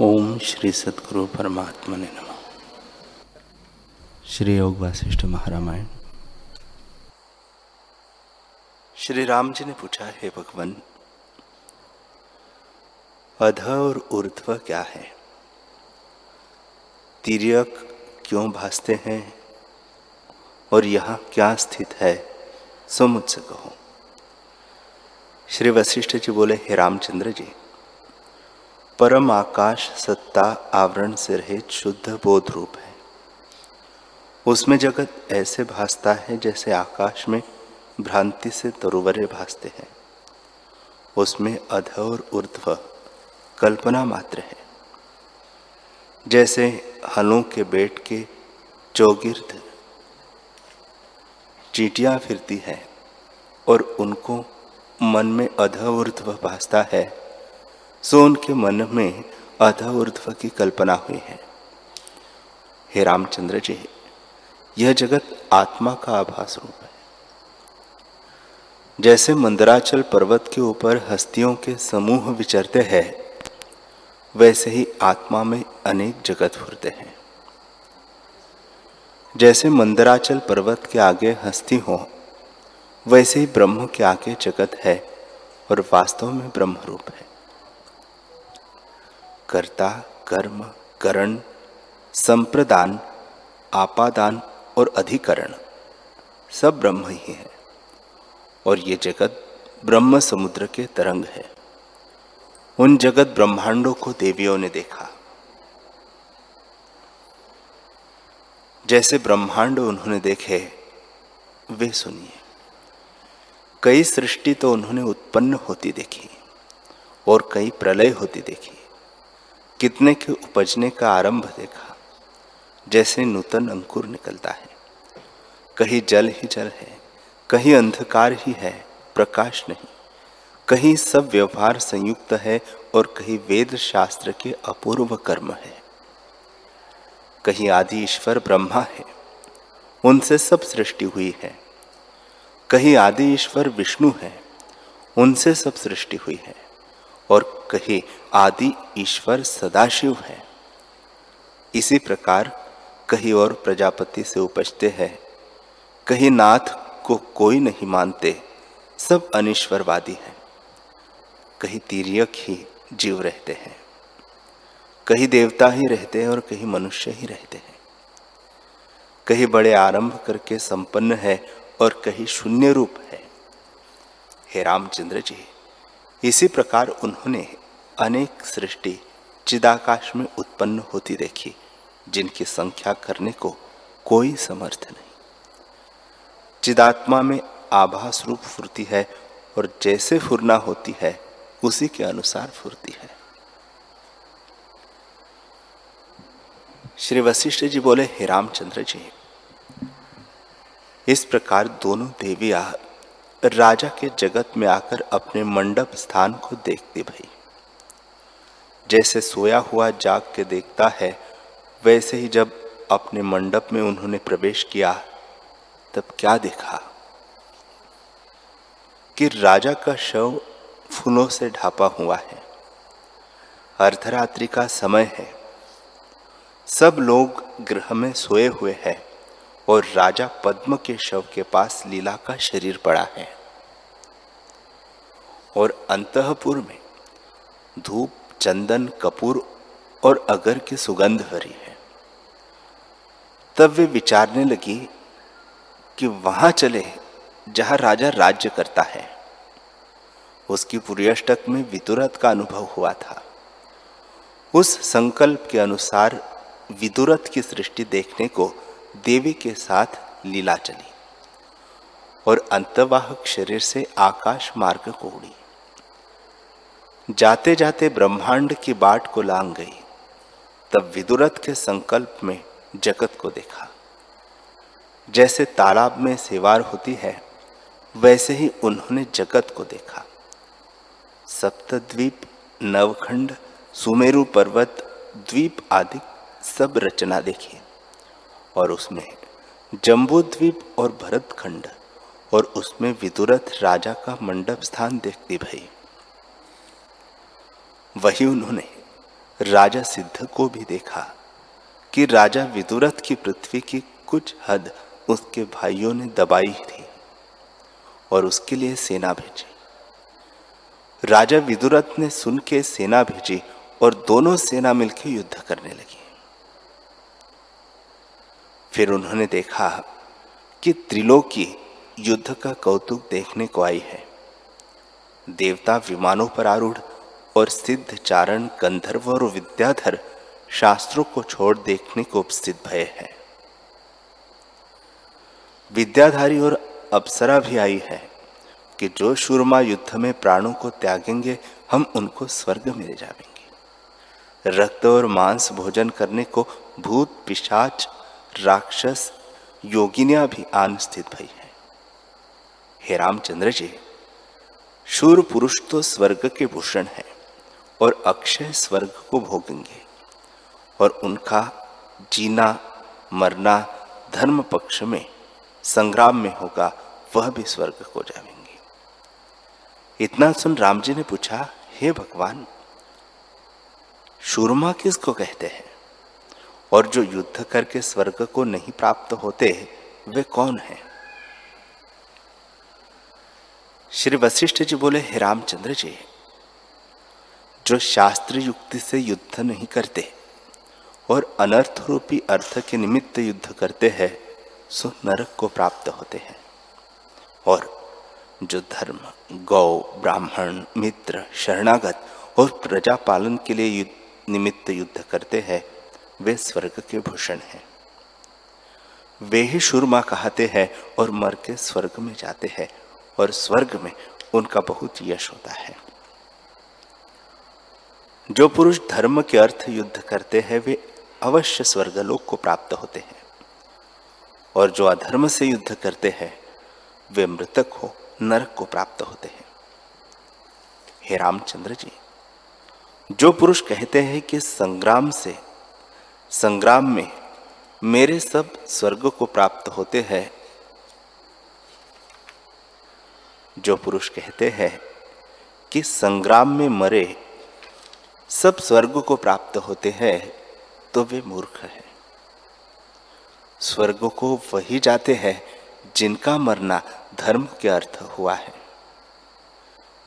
ओम श्री सदगुरु परमात्मा ने नम। श्री योग वासिष्ठ महारामायण। श्री राम जी ने पूछा, हे भगवान, अध और ऊर्ध्व क्या है? तिरक क्यों भासते हैं? और यहाँ क्या स्थित है? सो मुझसे कहो। श्री वशिष्ठ जी बोले, हे रामचंद्र जी परम आकाश सत्ता आवरण से रहित शुद्ध बोध रूप है। उसमें जगत ऐसे भासता है जैसे आकाश में भ्रांति से तरुवरे भासते हैं। उसमें अध और ऊर्ध्व कल्पना मात्र है। जैसे हलों के बेट के चौगिर्द चीटियाँ फिरती है और उनको मन में अध ऊर्ध्व भासता है सो उनके मन में अध ऊर्ध्व की कल्पना हुई है। हे रामचंद्र जी, यह जगत आत्मा का आभास रूप है। जैसे मंदराचल पर्वत के ऊपर हस्तियों के समूह विचरते हैं, वैसे ही आत्मा में अनेक जगत फुरते हैं। जैसे मंदराचल पर्वत के आगे हस्ती हो, वैसे ही ब्रह्म के आगे जगत है और वास्तव में ब्रह्म रूप है। कर्ता, कर्म, करण, संप्रदान, आपादान और अधिकरण, सब ब्रह्म ही है। और ये जगत ब्रह्म समुद्र के तरंग है। उन जगत ब्रह्मांडों को देवियों ने देखा। जैसे ब्रह्मांड उन्होंने देखे, वे सुनिए। कई सृष्टि तो उन्होंने उत्पन्न होती देखी और कई प्रलय होती देखी। कितने के उपजने का आरंभ देखा। जैसे नूतन अंकुर निकलता है। कहीं जल ही जल है, कहीं अंधकार ही है, प्रकाश नहीं। कहीं सब व्यवहार संयुक्त है और कहीं वेद शास्त्र के अपूर्व कर्म है। कहीं आदि ईश्वर ब्रह्मा है, उनसे सब सृष्टि हुई है। कहीं आदि ईश्वर विष्णु है, उनसे सब सृष्टि हुई है और कहे, आदि ईश्वर सदाशिव है। इसी प्रकार कहीं और प्रजापति से उपजते हैं। कहीं नाथ को कोई नहीं मानते, सब अनिश्वरवादी हैं। कहीं तीर्यक ही जीव रहते हैं। कहीं देवता ही रहते हैं और कहीं मनुष्य ही रहते हैं। कहीं बड़े आरंभ करके संपन्न है और कहीं शून्य रूप है। हे रामचंद्र जी, इसी प्रकार उन्होंने अनेक सृष्टि चिदाकाश में उत्पन्न होती देखी, जिनकी संख्या करने को कोई समर्थ नहीं। चिदात्मा में आभास रूप फुर्ती है और जैसे फुरना होती है, उसी के अनुसार फुर्ती है। श्री वशिष्ठ जी बोले, हे रामचंद्र जी, इस प्रकार दोनों देवियाँ राजा के जगत में आकर अपने मंडप स्थान को देखती भई। जैसे सोया हुआ जाग के देखता है, वैसे ही जब अपने मंडप में उन्होंने प्रवेश किया, तब क्या देखा? कि राजा का शव फूलों से ढापा हुआ है। अर्धरात्रि का समय है। सब लोग गृह में सोए हुए हैं और राजा पद्म के शव के पास लीला का शरीर पड़ा है। और अंतपुर में धूप चंदन, कपूर और अगर की सुगंध भरी है। तब वे विचारने लगी कि वहाँ चले, जहाँ राजा राज्य करता है। उसकी पुर्यष्टक में विदुरत का अनुभव हुआ था। उस संकल्प के अनुसार विदुरथ की सृष्टि देखने को देवी के साथ लीला चली और अंतवाहक शरीर से आकाश मार्ग को उड़ी। जाते जाते ब्रह्मांड की बाट को लांग गई, तब विदुरथ के संकल्प में जगत को देखा। जैसे तालाब में सेवार होती है, वैसे ही उन्होंने जगत को देखा। सप्तद्वीप, नवखंड, सुमेरु पर्वत, द्वीप आदि सब रचना देखी और उसमें जम्बूद्वीप और भरतखंड और उसमें विदुरथ राजा का मंडप स्थान देखती भई। वही उन्होंने राजा सिद्ध को भी देखा कि राजा विदुरथ की पृथ्वी की कुछ हद उसके भाइयों ने दबाई थी और उसके लिए सेना भेजी। राजा विदुरथ ने सुन के सेना भेजी और दोनों सेना मिलकर युद्ध करने लगी। फिर उन्होंने देखा कि त्रिलोकी युद्ध का कौतुक देखने को आई है। देवता विमानों पर आरूढ़ और सिद्ध चारण गंधर्व और विद्याधर शास्त्रों को छोड़ देखने को उपस्थित भय है। विद्याधारी और अप्सरा भी आई है कि जो शूरमा युद्ध में प्राणों को त्यागेंगे, हम उनको स्वर्ग में ले जाएँगे। रक्त और मांस भोजन करने को भूत, पिशाच, राक्षस, योगिनिया भी आन स्थित भई है। हे रामचंद्र जी, शूर पुरुष तो स्वर्ग के भूषण है। और अक्षय स्वर्ग को भोगेंगे और उनका जीना, मरना धर्म पक्ष में, संग्राम में होगा, वह भी स्वर्ग को जाएँगे। इतना सुन राम जी ने पूछा, हे भगवान, शूरमा किसको कहते हैं? और जो युद्ध करके स्वर्ग को नहीं प्राप्त होते, वे कौन हैं? श्री वशिष्ठ जी बोले, हे रामचंद्र जी जो शास्त्र युक्ति से युद्ध नहीं करते और अनर्थ रूपी अर्थ के निमित्त युद्ध करते हैं सो नरक को प्राप्त होते हैं। और जो धर्म गौ ब्राह्मण मित्र शरणागत और प्रजा पालन के लिए युद्ध, निमित्त युद्ध करते हैं वे स्वर्ग के भूषण हैं। वे ही शुरमा कहते हैं और मर के स्वर्ग में जाते हैं और स्वर्ग में उनका बहुत यश होता है। जो पुरुष धर्म के अर्थ युद्ध करते हैं, वे अवश्य स्वर्गलोक को प्राप्त होते हैं। और जो अधर्म से युद्ध करते हैं, वे मृतक हो, नरक को प्राप्त होते हैं। हे रामचंद्र जी, जो पुरुष कहते हैं कि संग्राम से, संग्राम में मेरे सब स्वर्ग को प्राप्त होते हैं, जो पुरुष कहते हैं कि संग्राम में मरे सब स्वर्ग को प्राप्त होते हैं तो वे मूर्ख हैं। स्वर्ग को वही जाते हैं, जिनका मरना धर्म के अर्थ हुआ है।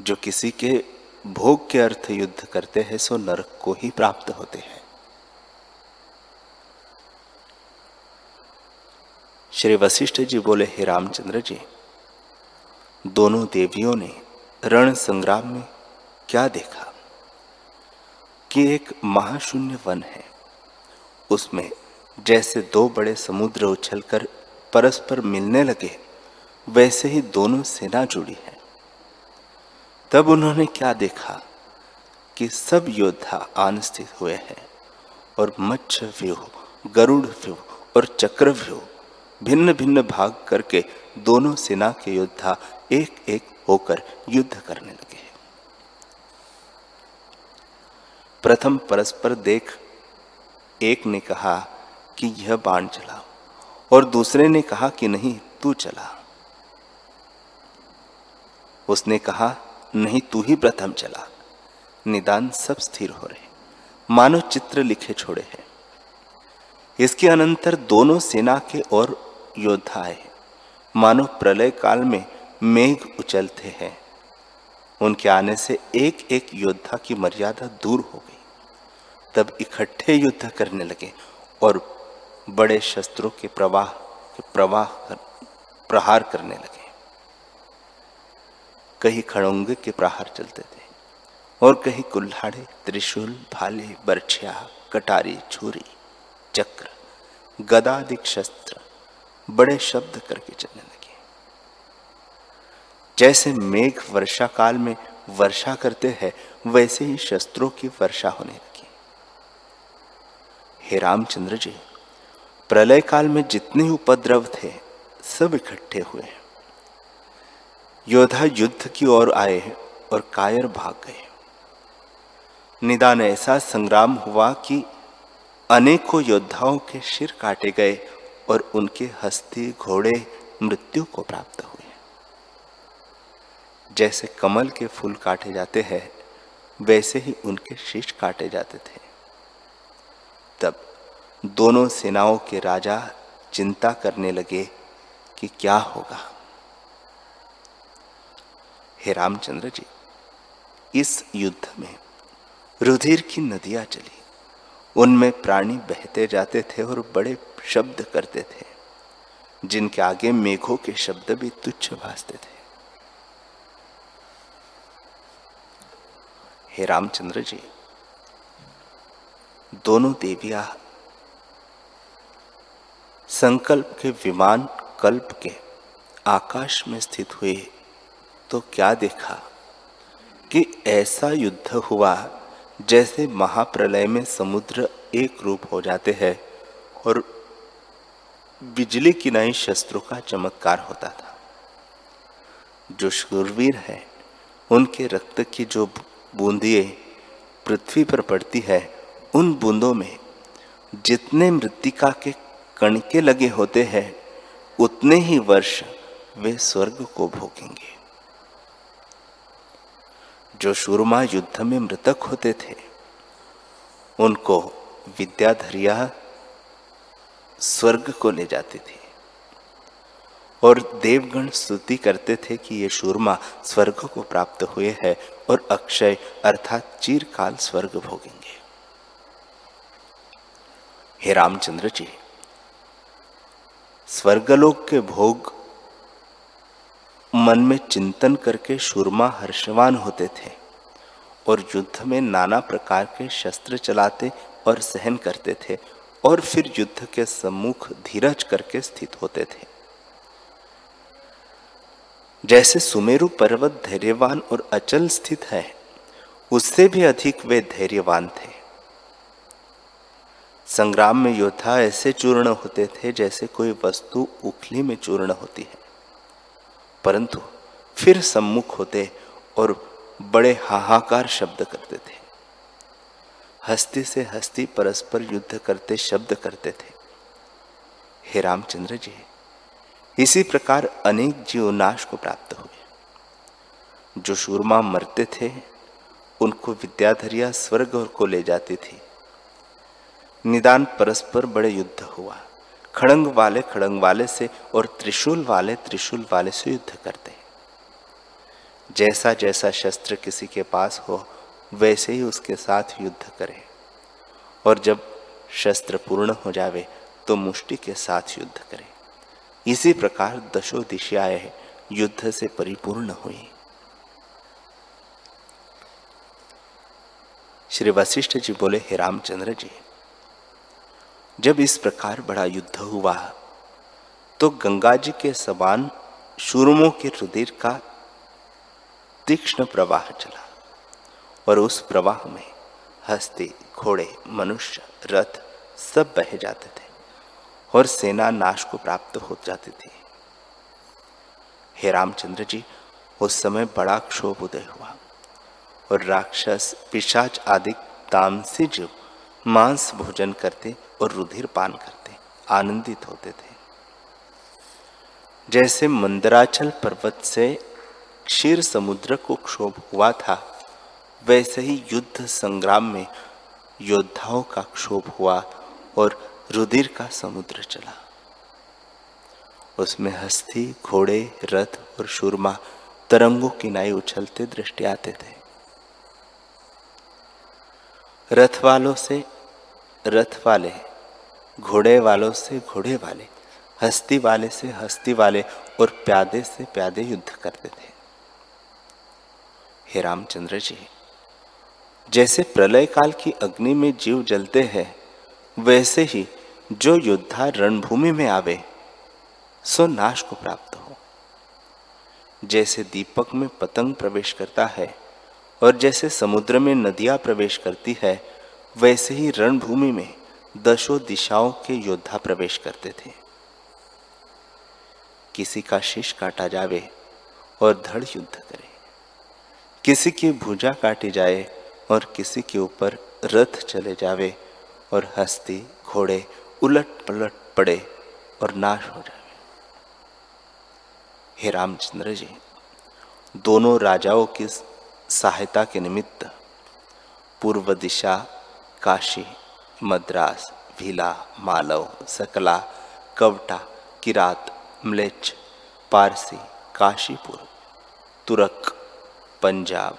जो किसी के भोग के अर्थ युद्ध करते हैं, सो नरक को ही प्राप्त होते हैं। श्री वशिष्ठ जी बोले, हे रामचंद्र जी, दोनों देवियों ने रण संग्राम में क्या देखा? कि एक महाशून्य वन है। उसमें जैसे दो बड़े समुद्र उछलकर परस्पर मिलने लगे, वैसे ही दोनों सेना जुड़ी है। तब उन्होंने क्या देखा कि सब योद्धा आन स्थित हुए हैं और मच्छ व्यूह, गरुड़ व्यूह और चक्र व्यूह भिन्न भिन्न भाग करके दोनों सेना के योद्धा एक एक होकर युद्ध करने लगे। प्रथम परस्पर देख, एक ने कहा कि यह बाण चलाओ और दूसरे ने कहा कि नहीं, तू चला। उसने कहा, नहीं, तू ही प्रथम चला। निदान सब स्थिर हो रहे, मानो चित्र लिखे छोड़े हैं। इसके अनंतर दोनों सेना के और योद्धा आए मानो प्रलय काल में मेघ उचलते हैं। उनके आने से एक एक योद्धा की मर्यादा दूर हो गई। तब इकट्ठे युद्ध करने लगे और बड़े शस्त्रों के प्रवाह के प्रवाह कर, प्रहार करने लगे। कहीं खड़ोंगे के प्रहार चलते थे और कहीं कुल्हाड़े त्रिशूल भाले बर्छिया कटारी छुरी चक्र गदादिक शस्त्र बड़े शब्द करके चलने लगे। जैसे मेघ वर्षा काल में वर्षा करते हैं वैसे ही शस्त्रों की वर्षा होने लगी। हे रामचंद्र जी, प्रलय काल में जितने उपद्रव थे, सब इकट्ठे हुए योद्धा युद्ध की ओर आए और कायर भाग गए। निदान ऐसा संग्राम हुआ कि अनेकों योद्धाओं के सिर काटे गए और उनके हस्ती घोड़े मृत्यु को प्राप्त हुए। जैसे कमल के फूल काटे जाते हैं, वैसे ही उनके शीश काटे जाते थे। तब दोनों सेनाओं के राजा चिंता करने लगे कि क्या होगा। हे रामचंद्र जी, इस युद्ध में रुधिर की नदियाँ चली। उनमें प्राणी बहते जाते थे और बड़े शब्द करते थे, जिनके आगे मेघों के शब्द भी तुच्छ भासते थे। हे रामचंद्र जी दोनों देविया संकल्प के विमान कल्प के आकाश में स्थित हुए तो क्या देखा कि ऐसा युद्ध हुआ जैसे महाप्रलय में समुद्र एक रूप हो जाते हैं और बिजली की नई शस्त्रों का चमत्कार होता था। जो शूरवीर है, उनके रक्त की जो बूंदिए पृथ्वी पर पड़ती है उन बूंदों में जितने मृतिका के कणके लगे होते हैं, उतने ही वर्ष वे स्वर्ग को भोगेंगे। जो शूरमा युद्ध में मृतक होते थे, उनको विद्याधरिया स्वर्ग को ले जाती थी। और देवगण स्तुति करते थे कि ये शूरमा स्वर्ग को प्राप्त हुए हैं और अक्षय अर्थात चीरकाल स्वर्ग भोगेंगे। हे रामचंद्र जी, स्वर्गलोक के भोग मन में चिंतन करके शूरमा हर्षवान होते थे और युद्ध में नाना प्रकार के शस्त्र चलाते और सहन करते थे और फिर युद्ध के सम्मुख धीरज करके स्थित होते थे। जैसे सुमेरु पर्वत धैर्यवान और अचल स्थित है, उससे भी अधिक वे धैर्यवान थे। संग्राम में योद्धा ऐसे चूर्ण होते थे जैसे कोई वस्तु उखली में चूर्ण होती है। परंतु फिर सम्मुख होते और बड़े हाहाकार शब्द करते थे। हस्ती से हस्ती परस्पर युद्ध करते शब्द करते थे। हे रामचंद्र जी, इसी प्रकार अनेक जीव नाश को प्राप्त हुए। जो शूरमा मरते थे, उनको विद्याधरिया स्वर्ग को ले जाती थी। निदान परस्पर बड़े युद्ध हुआ। खड़ंग वाले खड़ंग वाले से और त्रिशूल वाले त्रिशूल वाले से युद्ध करते। जैसा जैसा शस्त्र किसी के पास हो, वैसे ही उसके साथ युद्ध करें। और जब शस्त्र पूर्ण हो जावे तो मुष्टि के साथ युद्ध करें। इसी प्रकार दशो दिशाएँ युद्ध से परिपूर्ण हुई। श्री वशिष्ठ जी बोले, हे रामचंद्र जी जब इस प्रकार बड़ा युद्ध हुआ तो गंगा जी के समान शुरुमों के रुधिर का तीक्ष्ण प्रवाह चला और उस प्रवाह में हस्ती, घोड़े, मनुष्य, रथ सब बह जाते थे और सेना नाश को प्राप्त हो जाती थी। हे रामचंद्र जी, उस समय बड़ा क्षोभ उदय हुआ और राक्षस, पिशाच आदि तामसी जीव मांस भोजन करते और रुधिर पान करते, आनंदित होते थे। जैसे मंदराचल पर्वत से क्षीर समुद्र को क्षोभ हुआ था, वैसे ही युद्ध संग्राम में योद्धाओं का क्षोभ हुआ और रुधिर का समुद्र चला। उसमें हस्ती, घोड़े, रथ और शुरमा तरंगों की नाई उछलते दृष्टि आते थे। रथ वालों से, रथ वाले घोड़े वालों से घोड़े वाले, हस्ती वाले से हस्ती वाले और प्यादे से प्यादे युद्ध करते थे। हे रामचंद्र जी, जैसे प्रलय काल की अग्नि में जीव जलते हैं, वैसे ही जो योद्धा रणभूमि में आवे, सो नाश को प्राप्त हो। जैसे दीपक में पतंग प्रवेश करता है और जैसे समुद्र में नदियाँ प्रवेश करती है, वैसे ही रणभूमि में दशों दिशाओं के योद्धा प्रवेश करते थे। किसी का शीश काटा जावे और धड़ युद्ध करे। किसी की भुजा काटी जाए और किसी के ऊपर रथ चले जावे और हस्ती, घोड़े उलट पलट पड़े और नाश हो जावे। हे रामचंद्र जी, दोनों राजाओं की सहायता के निमित्त पूर्व दिशा काशी मद्रास, भीला, मालव, सकला, कवटा, किरात, म्लेच्छ, पारसी, काशीपुर, तुरक, पंजाब,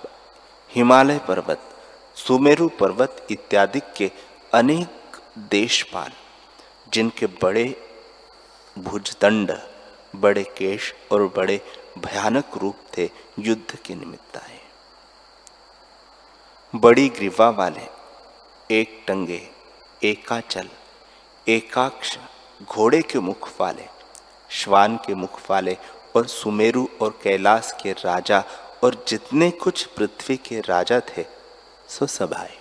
हिमालय पर्वत, सुमेरु पर्वत इत्यादि के अनेक देशपाल, जिनके बड़े भुजदंड, बड़े केश और बड़े भयानक रूप थे युद्ध के निमित्त आए। बड़ी ग्रीवा वाले, एक टंगे एकाचल, एकाक्ष, घोड़े के मुख वाले, श्वान के मुख वाले और सुमेरु और कैलाश के राजा और जितने कुछ पृथ्वी के राजा थे, सो सब आए।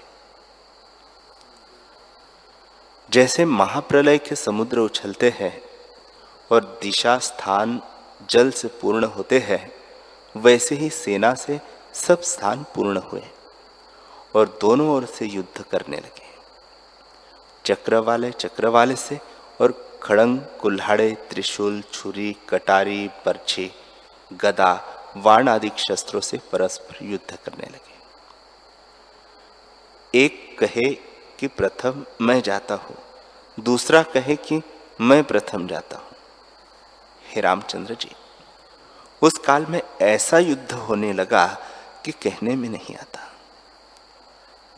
जैसे महाप्रलय के समुद्र उछलते हैं और दिशा स्थान जल से पूर्ण होते हैं, वैसे ही सेना से सब स्थान पूर्ण हुए और दोनों ओर से युद्ध करने लगे। चक्र वाले चक्र वाले से और खड़ंग, कुल्हाड़े, त्रिशूल, छुरी, कटारी, पर्ची, गदा, वाण आदि शस्त्रों से परस्पर युद्ध करने लगे। एक कहे कि प्रथम मैं जाता हूँ, दूसरा कहे कि मैं प्रथम जाता हूँ। हे रामचंद्र जी, उस काल में ऐसा युद्ध होने लगा कि कहने में नहीं आता।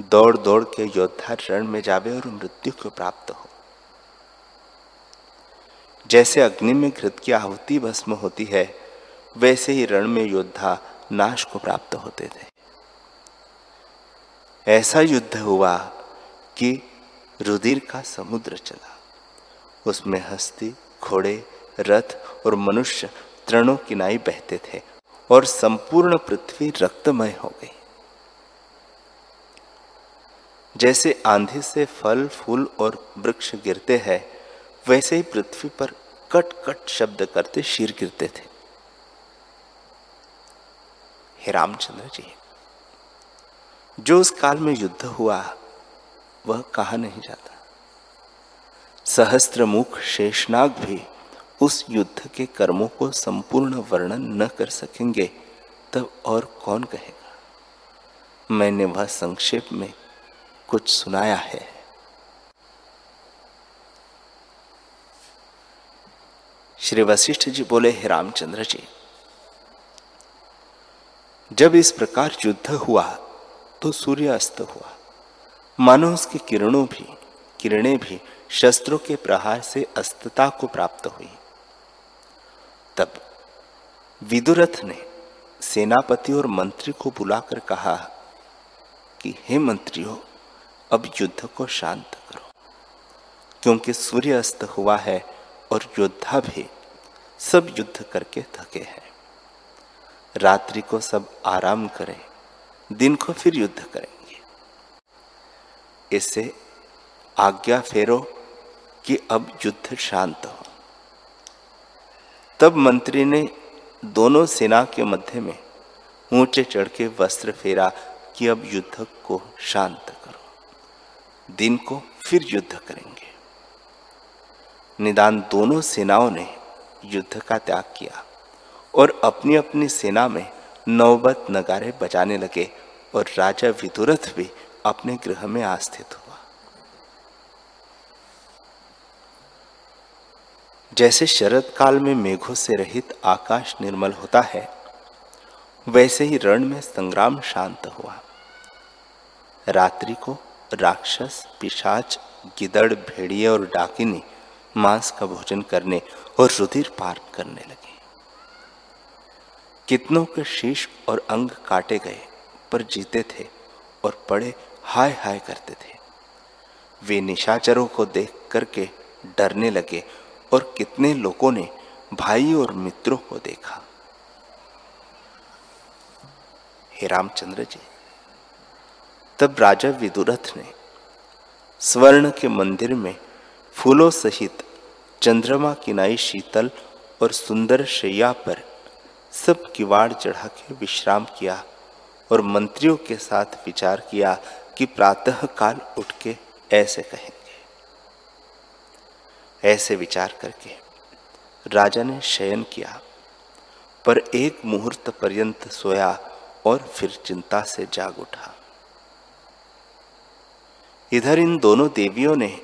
दौड़ दौड़ के योद्धा रण में जावे और मृत्यु को प्राप्त हो। जैसे अग्नि में घृत की आहुति भस्म होती है, वैसे ही रण में योद्धा नाश को प्राप्त होते थे। ऐसा युद्ध हुआ कि रुधिर का समुद्र चला। उसमें हस्ती, घोड़े, रथ और मनुष्य तृणों किनाई बहते थे और संपूर्ण पृथ्वी रक्तमय हो गई। जैसे आंधी से फल, फूल और वृक्ष गिरते हैं, वैसे ही पृथ्वी पर कट कट शब्द करते शीर गिरते थे। हे रामचंद्र जी, जो उस काल में युद्ध हुआ, वह कहा नहीं जाता। सहस्त्र मुख शेषनाग भी उस युद्ध के कर्मों को संपूर्ण वर्णन न कर सकेंगे, तब और कौन कहेगा? मैंने वह संक्षेप में कुछ सुनाया है। श्री वशिष्ठ जी बोले, हे रामचंद्र जी, जब इस प्रकार युद्ध हुआ तो सूर्य अस्त हुआ। मानो उसकी किरणों भी, किरणें भी शस्त्रों के प्रहार से अस्तता को प्राप्त हुई। तब विदुरथ ने सेनापति और मंत्री को बुलाकर कहा कि, हे मंत्रियों अब युद्ध को शांत करो। क्योंकि सूर्य अस्त हुआ है और योद्धा भी सब युद्ध करके थके हैं। रात्रि को सब आराम करें, दिन को फिर युद्ध करेंगे। इससे आज्ञा फेरो कि अब युद्ध शांत हो। तब मंत्री ने दोनों सेना के मध्य में ऊँचे चढ़ के वस्त्र फेरा कि अब युद्ध को शांत करो। दिन को फिर युद्ध करेंगे। निदान दोनों सेनाओं ने युद्ध का त्याग किया और अपनी अपनी सेना में नौबत नगारे बजाने लगे और राजा विदुरथ भी अपने गृह में आस्थित हुआ। जैसे शरद काल में मेघों से रहित आकाश निर्मल होता है, वैसे ही रण में संग्राम शांत हुआ। रात्रि को राक्षस, पिशाच, गिदड़, भेड़िए और डाकिनी मांस का भोजन करने और रुधिर पार करने लगे। कितनों के शीश और अंग काटे गए, पर जीते थे और पड़े हाय हाय करते थे। वे निशाचरों को देख करके डरने लगे और कितने लोगों ने भाई और मित्रों को देखा। हे रामचंद्र जी तब राजा विदुरथ ने स्वर्ण के मंदिर में फूलों सहित चंद्रमा, किनाई, शीतल और सुंदर शैया पर सब किवाड़ चढ़ा के विश्राम किया और मंत्रियों के साथ विचार किया कि प्रातः काल उठ के ऐसे कहेंगे। ऐसे विचार करके राजा ने शयन किया, पर एक मुहूर्त पर्यंत सोया और फिर चिंता से जाग उठा। इधर इन दोनों देवियों ने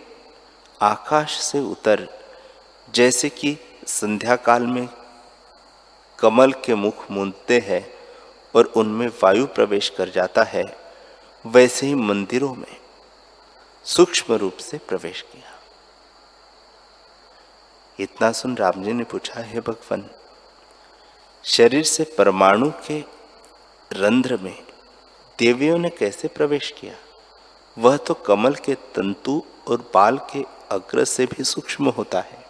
आकाश से उतर, जैसे कि संध्या काल में कमल के मुख मूंदते हैं और उनमें वायु प्रवेश कर जाता है, वैसे ही मंदिरों में सूक्ष्म रूप से प्रवेश किया। इतना सुन राम जी ने पूछा, है भगवान, शरीर से परमाणु के रंध्र में देवियों ने कैसे प्रवेश किया? वह तो कमल के तंतु और बाल के अग्र से भी सूक्ष्म होता है।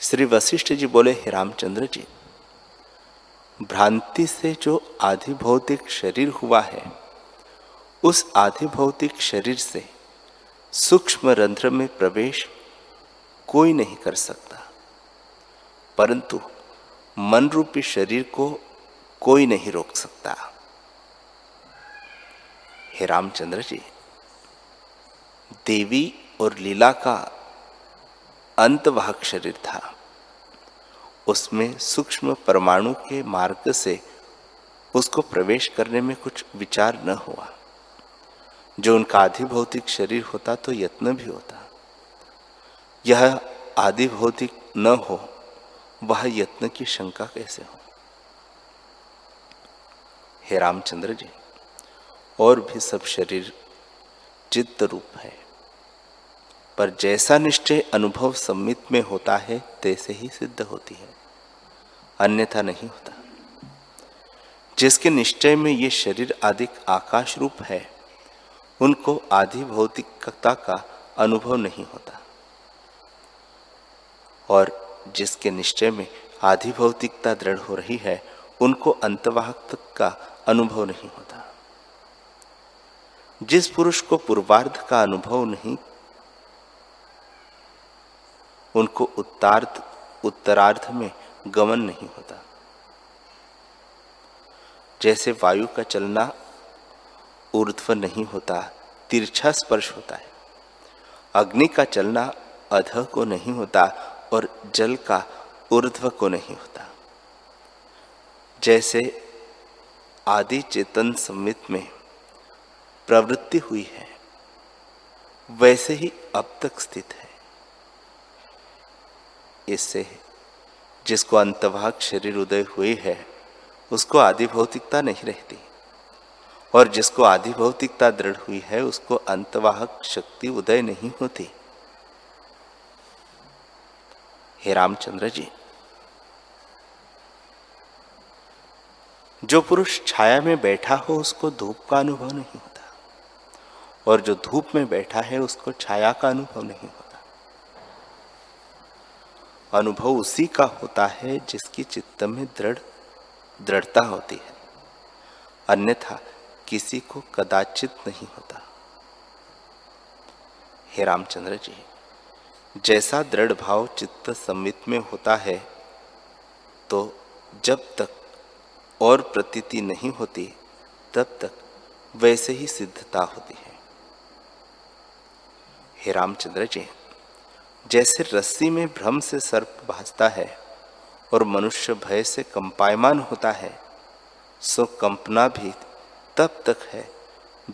श्री वशिष्ठ जी बोले, हे रामचंद्र जी, भ्रांति से जो आधि भौतिक शरीर हुआ है, उस आधि भौतिक शरीर से सूक्ष्म रंध्र में प्रवेश कोई नहीं कर सकता। परंतु मन रूपी शरीर को कोई नहीं रोक सकता। हे रामचंद्र जी, देवी और लीला का अंतवाहक शरीर था। उसमें सूक्ष्म परमाणु के मार्ग से उसको प्रवेश करने में कुछ विचार न हुआ। जो उनका आधि भौतिक शरीर होता तो यत्न भी होता। यह आदि भौतिक न हो, वह यत्न की शंका कैसे हो? हे रामचंद्र जी और भी सब शरीर चित्त रूप है। पर जैसा निश्चय अनुभव सम्मित में होता है, तैसे ही सिद्ध होती है। अन्यथा नहीं होता। जिसके निश्चय में ये शरीर आदि आकाश रूप है, उनको आधि भौतिकता का अनुभव नहीं होता। और जिसके निश्चय में आधि भौतिकता दृढ़ हो रही है, उनको अंतवाहक का अनुभव नहीं होता। जिस पुरुष को पूर्वार्ध का अनुभव नहीं, उनको उत्तार्थ, उत्तरार्ध में गमन नहीं होता। जैसे वायु का चलना ऊर्ध्व नहीं होता, तिरछा स्पर्श होता है। अग्नि का चलना अध को नहीं होता और जल का ऊर्ध्व को नहीं होता। जैसे आदि चेतन सम्मित में प्रवृत्ति हुई है, वैसे ही अब तक स्थित है। इससे जिसको अंतवाहक शरीर उदय हुई है, उसको आदि भौतिकता नहीं रहती। और जिसको आदि भौतिकता दृढ़ हुई है, उसको अंतवाहक शक्ति उदय नहीं होती। हे रामचंद्र जी, जो पुरुष छाया में बैठा हो, उसको धूप का अनुभव नहीं। होता और जो धूप में बैठा है उसको छाया का अनुभव नहीं होता। अनुभव उसी का होता है जिसकी चित्त में दृढ़, दृढ़ता होती है। अन्यथा किसी को कदाचित नहीं होता। हे रामचंद्र जी, जैसा दृढ़ भाव चित्त सम्मित में होता है तो जब तक और प्रतीति नहीं होती, तब तक वैसे ही सिद्धता होती है। हे रामचंद्र जी, जैसे रस्सी में भ्रम से सर्प भासता है और मनुष्य भय से कंपायमान होता है, सो कंपना भी तब तक है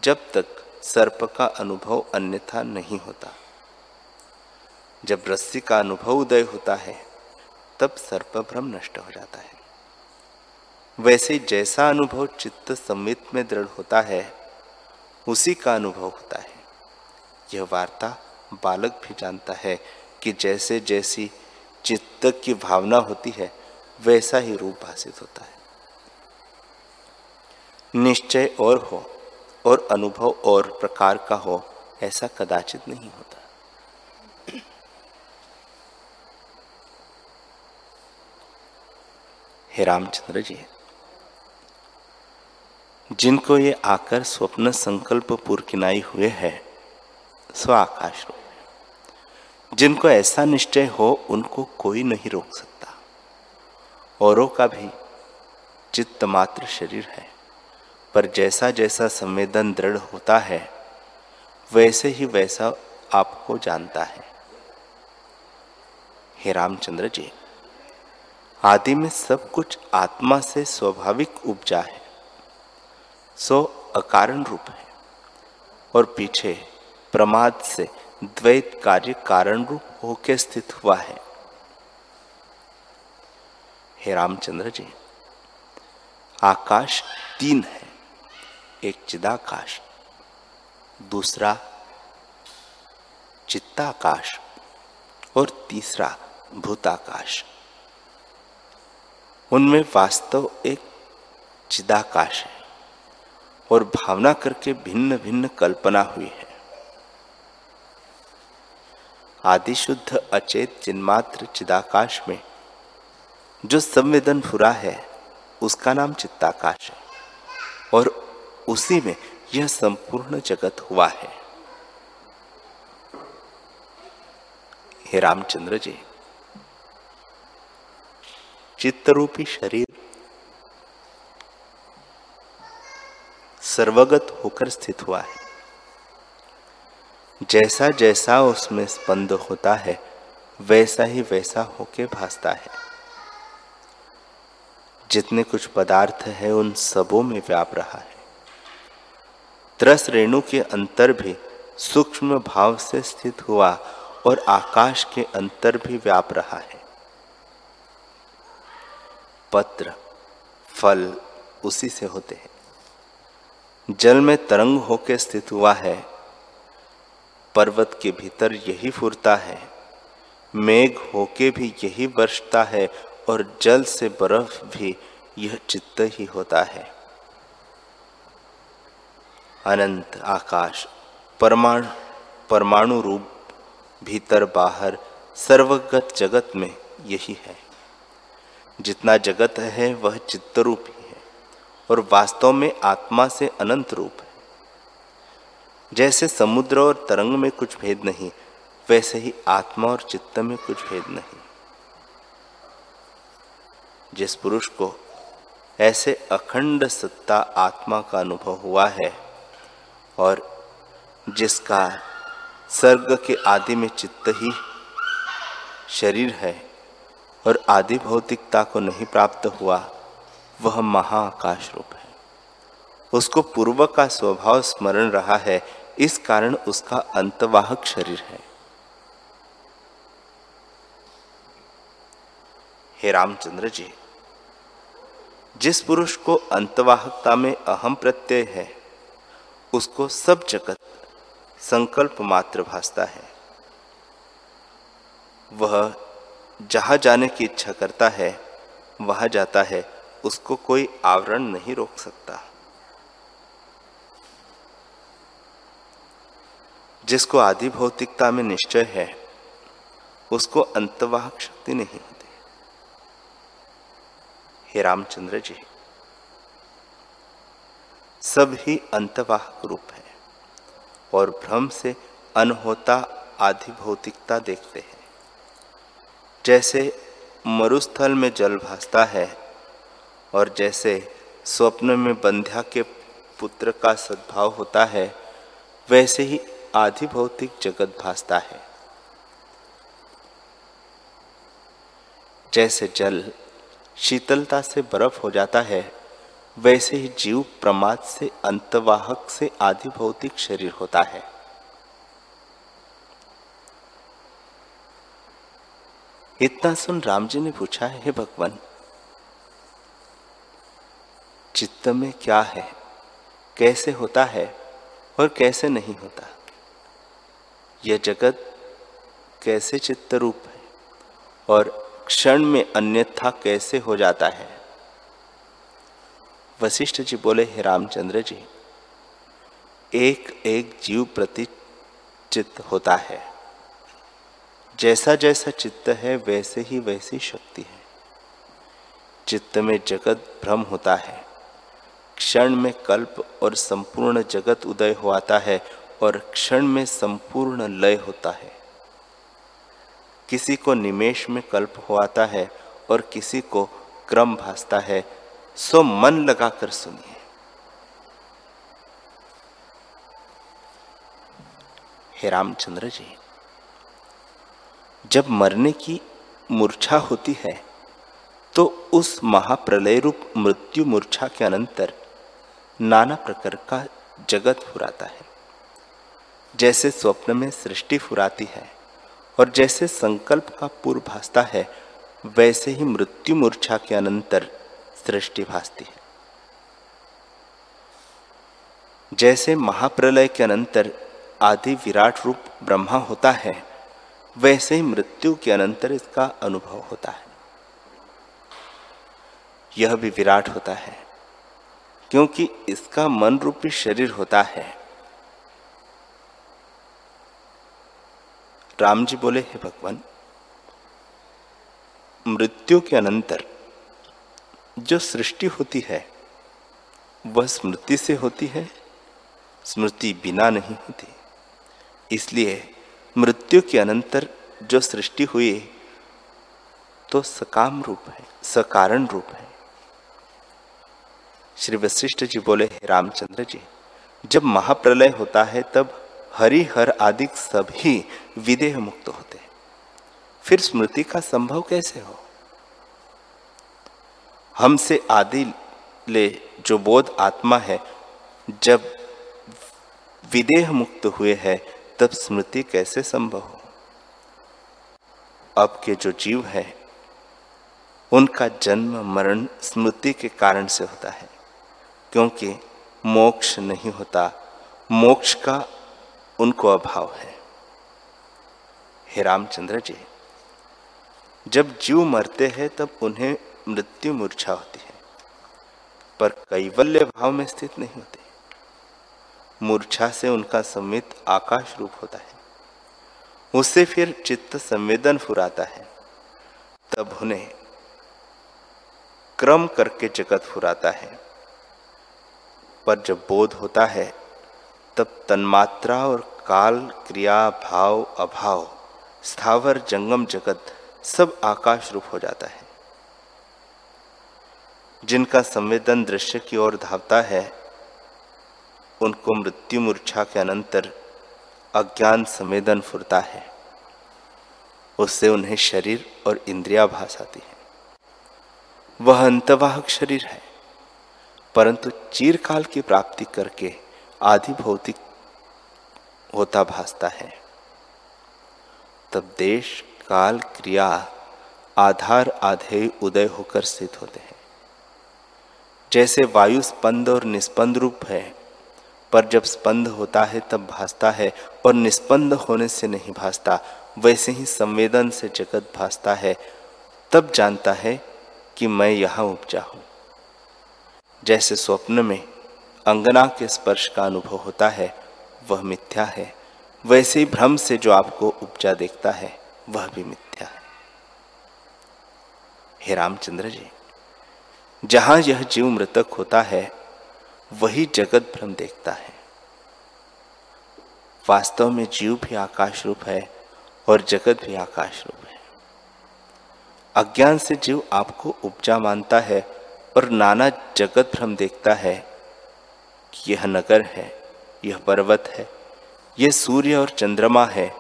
जब तक सर्प का अनुभव अन्यथा नहीं होता। जब रस्सी का अनुभव उदय होता है, तब सर्प भ्रम नष्ट हो जाता है। वैसे जैसा अनुभव चित्त संवित में दृढ़ होता है, उसी का अनुभव होता है। यह वार्ता बालक भी जानता है कि जैसे जैसी चित्त की भावना होती है, वैसा ही रूप भाषित होता है। निश्चय और हो और अनुभव और प्रकार का हो, ऐसा कदाचित नहीं होता। हे रामचंद्र जी, जिनको ये आकर स्वप्न संकल्प पूर किनाई हुए है स्व आकाश रूप। जिनको ऐसा निश्चय हो, उनको कोई नहीं रोक सकता। औरों का भी चित्त मात्र शरीर है। पर जैसा जैसा संवेदन दृढ़ होता है, वैसे ही वैसा आपको जानता है। हे रामचंद्र जी, आदि में सब कुछ आत्मा से स्वाभाविक उपजा है। सो अकारण रूप है। और पीछे प्रमाद से द्वैत कार्य कारण रूप होकर स्थित हुआ है। हे रामचंद्र जी, आकाश तीन है, एक चिदाकाश, दूसरा चित्ताकाश और तीसरा भूताकाश। उनमें वास्तव एक चिदाकाश है और भावना करके भिन्न भिन्न कल्पना हुई है। आदि शुद्ध अचेत, चिन्मात्र, चिदाकाश में। जो संवेदन फुरा है, उसका नाम चित्ताकाश है। और उसी में यह संपूर्ण जगत हुआ है। हे रामचंद्र जी, चित्तरूपी शरीर सर्वगत होकर स्थित हुआ है। जैसा जैसा उसमें स्पंद होता है, वैसा ही वैसा होके भासता है। जितने कुछ पदार्थ है, उन सबों में व्याप रहा है। त्रस रेणु के अंतर भी सूक्ष्म भाव से स्थित हुआ और आकाश के अंतर भी व्याप रहा है। पत्र, फल उसी से होते हैं। जल में तरंग होकर स्थित हुआ है पर्वत के भीतर यही फुरता है। मेघ होके भी यही बरसता है और जल से बर्फ़ भी यह चित्त ही होता है। अनंत आकाश, परमाणु परमाणु रूप भीतर बाहर सर्वगत जगत में यही है। जितना जगत है वह चित्त रूप ही है और वास्तव में आत्मा से अनंत रूप है। जैसे समुद्र और तरंग में कुछ भेद नहीं, वैसे ही आत्मा और चित्त में कुछ भेद नहीं। जिस पुरुष को ऐसे अखंड सत्ता आत्मा का अनुभव हुआ है और जिसका सर्ग के आदि में चित्त ही शरीर है और आदि भौतिकता को नहीं प्राप्त हुआ, वह महाआकाश रूप है। उसको पूर्व का स्वभाव स्मरण रहा है, इस कारण उसका अंतवाहक शरीर है। हे रामचंद्र जी, जिस पुरुष को अंतवाहकता में अहम प्रत्यय है, उसको सब जगत संकल्प मात्र भासता है। वह जहाँ जाने की इच्छा करता है, वहाँ जाता है, उसको कोई आवरण नहीं रोक सकता। जिसको आदि भौतिकता में निश्चय है, उसको अंतवाहक शक्ति नहीं होती। हे रामचंद्र जी, सब ही अंतवाहक रूप है और भ्रम से अनहोता आधि भौतिकता देखते हैं। जैसे मरुस्थल में जल भासता है और जैसे स्वप्न में बंध्या के पुत्र का सद्भाव होता है, वैसे ही आधि भौतिक जगत भासता है। जैसे जल शीतलता से बर्फ़ हो जाता है, वैसे ही जीव प्रमाद से अंतवाहक से आदि भौतिक शरीर होता है। इतना सुन राम जी ने पूछा, हे भगवान, चित्त में क्या है? कैसे होता है और कैसे नहीं होता? यह जगत कैसे चित्त रूप है? और क्षण में अन्यथा कैसे हो जाता है? वशिष्ठ जी बोले, हे रामचंद्र जी, एक एक जीव प्रति चित्त होता है। जैसा जैसा चित्त है, वैसे ही वैसी शक्ति है। चित्त में जगत भ्रम होता है। क्षण में कल्प और संपूर्ण जगत उदय हो आता है। और क्षण में संपूर्ण लय होता है। किसी को निमेश में कल्प हो आता है और किसी को क्रम भासता है। सो मन लगाकर सुनिए। हे रामचंद्र जी, जब मरने की मूर्छा होती है तो उस महाप्रलय रूप मृत्यु मूर्छा के अनंतर नाना प्रकार का जगत फुराता है। जैसे स्वप्न में सृष्टि फुराती है और जैसे संकल्प का पूर्व भासता है, वैसे ही मृत्यु मूर्छा के अनंतर सृष्टि भासती है। जैसे महाप्रलय के अनंतर आदि विराट रूप ब्रह्मा होता है, वैसे ही मृत्यु के अनंतर इसका अनुभव होता है। यह भी विराट होता है, क्योंकि इसका मन रूपी शरीर होता है। राम जी बोले, हे भगवान, मृत्यु के अनंतर जो सृष्टि होती है, वह स्मृति से होती है, स्मृति बिना नहीं होती। इसलिए मृत्यु के अनंतर जो सृष्टि हुई तो सकाम रूप है, सकारण रूप है। श्री वशिष्ठ जी बोले, हे रामचंद्र जी, जब महाप्रलय होता है, तब हरि हर आदि सभी विदेह मुक्त होते फिर स्मृति का संभव कैसे हो? हमसे आदि ले जो बोध आत्मा है, जब विदेह मुक्त हुए हैं, तब स्मृति कैसे संभव हो? अब के जो जीव है, उनका जन्म मरण स्मृति के कारण से होता है, क्योंकि मोक्ष नहीं होता। मोक्ष का उनको अभाव है। हे रामचंद्र जी, जब जीव मरते हैं, तब उन्हें मृत्यु मूर्छा होती है, पर कैवल्य भाव में स्थित नहीं होते। मूर्छा से उनका संवित आकाश रूप होता है। उससे फिर चित्त संवेदन फुराता है। तब उन्हें क्रम करके जगत फुराता है। पर जब बोध होता है तब तन्मात्रा और काल, क्रिया, भाव, अभाव, स्थावर, जंगम, जगत, सब आकाश रूप हो जाता है। जिनका संवेदन दृश्य की ओर धावता है, उनको मृत्यु मूर्छा के अनंतर अज्ञान संवेदन फुरता है। उससे उन्हें शरीर और इंद्रिया भास आती है। वह अंतवाहक शरीर है, परंतु चीरकाल की प्राप्ति करके आधि भौतिक होता भासता है। तब देश, काल, क्रिया, आधार, आधेय, उदय होकर स्थित होते हैं। जैसे वायु स्पंद और निस्पंद रूप है, पर जब स्पंद होता है तब भासता है, और निस्पंद होने से नहीं भासता, वैसे ही संवेदन से जगत भासता है। तब जानता है कि मैं यहाँ उपजा हूँ। जैसे स्वप्न में अंगना के स्पर्श का अनुभव होता है, वह मिथ्या है। वैसे ही भ्रम से जो आपको उपजा देखता है, वह भी मिथ्या है। हे रामचंद्र जी, जहाँ यह जीव मृतक होता है, वही जगत भ्रम देखता है। वास्तव में जीव भी आकाश रूप है और जगत भी आकाश रूप है। अज्ञान से जीव आपको उपजा मानता है और नाना जगत भ्रम देखता है कि यह नगर है, यह पर्वत है यह सूर्य और चंद्रमा है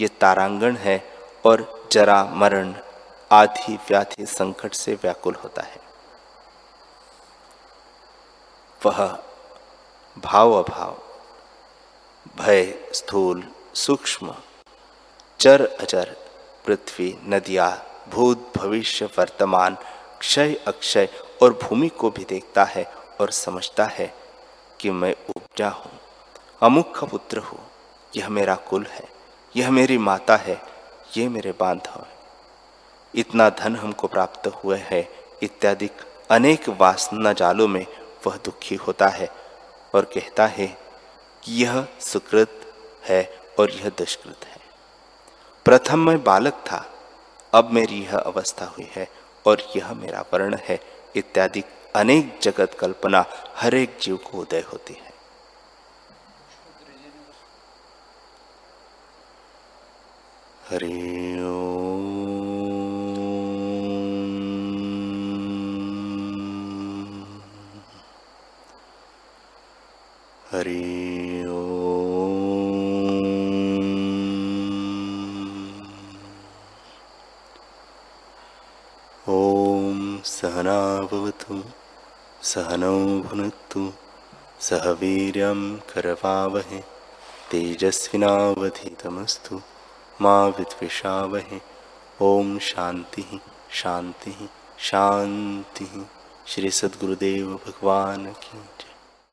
यह तारांगण है और जरा मरण आधि व्याधि संकट से व्याकुल होता है। वह भाव अभाव, भय, स्थूल, सूक्ष्म, चर अचर, पृथ्वी, नदिया, भूत, भविष्य, वर्तमान, क्षय अक्षय और भूमि को भी देखता है और समझता है कि मैं उपजा हूँ अमुक का पुत्र हूँ। यह मेरा कुल है, यह मेरी माता है, ये मेरे बांधव है। इतना धन हमको प्राप्त हुए है इत्यादि अनेक वासना जालों में वह दुखी होता है और कहता है कि यह सुकृत है और यह दुष्कृत है। प्रथम मैं बालक था, अब मेरी यह अवस्था हुई है और यह मेरा वर्ण है इत्यादि अनेक जगत कल्पना हर एक जीव को उदय होती है। हरि हरि सहनौ भुनक्तु सह वीर्यं करवावहे। तेजस्विनावधितमस्तु। मा विद्विषावहे। ओम शांति शांति शांति श्री सद्गुरुदेव भगवान की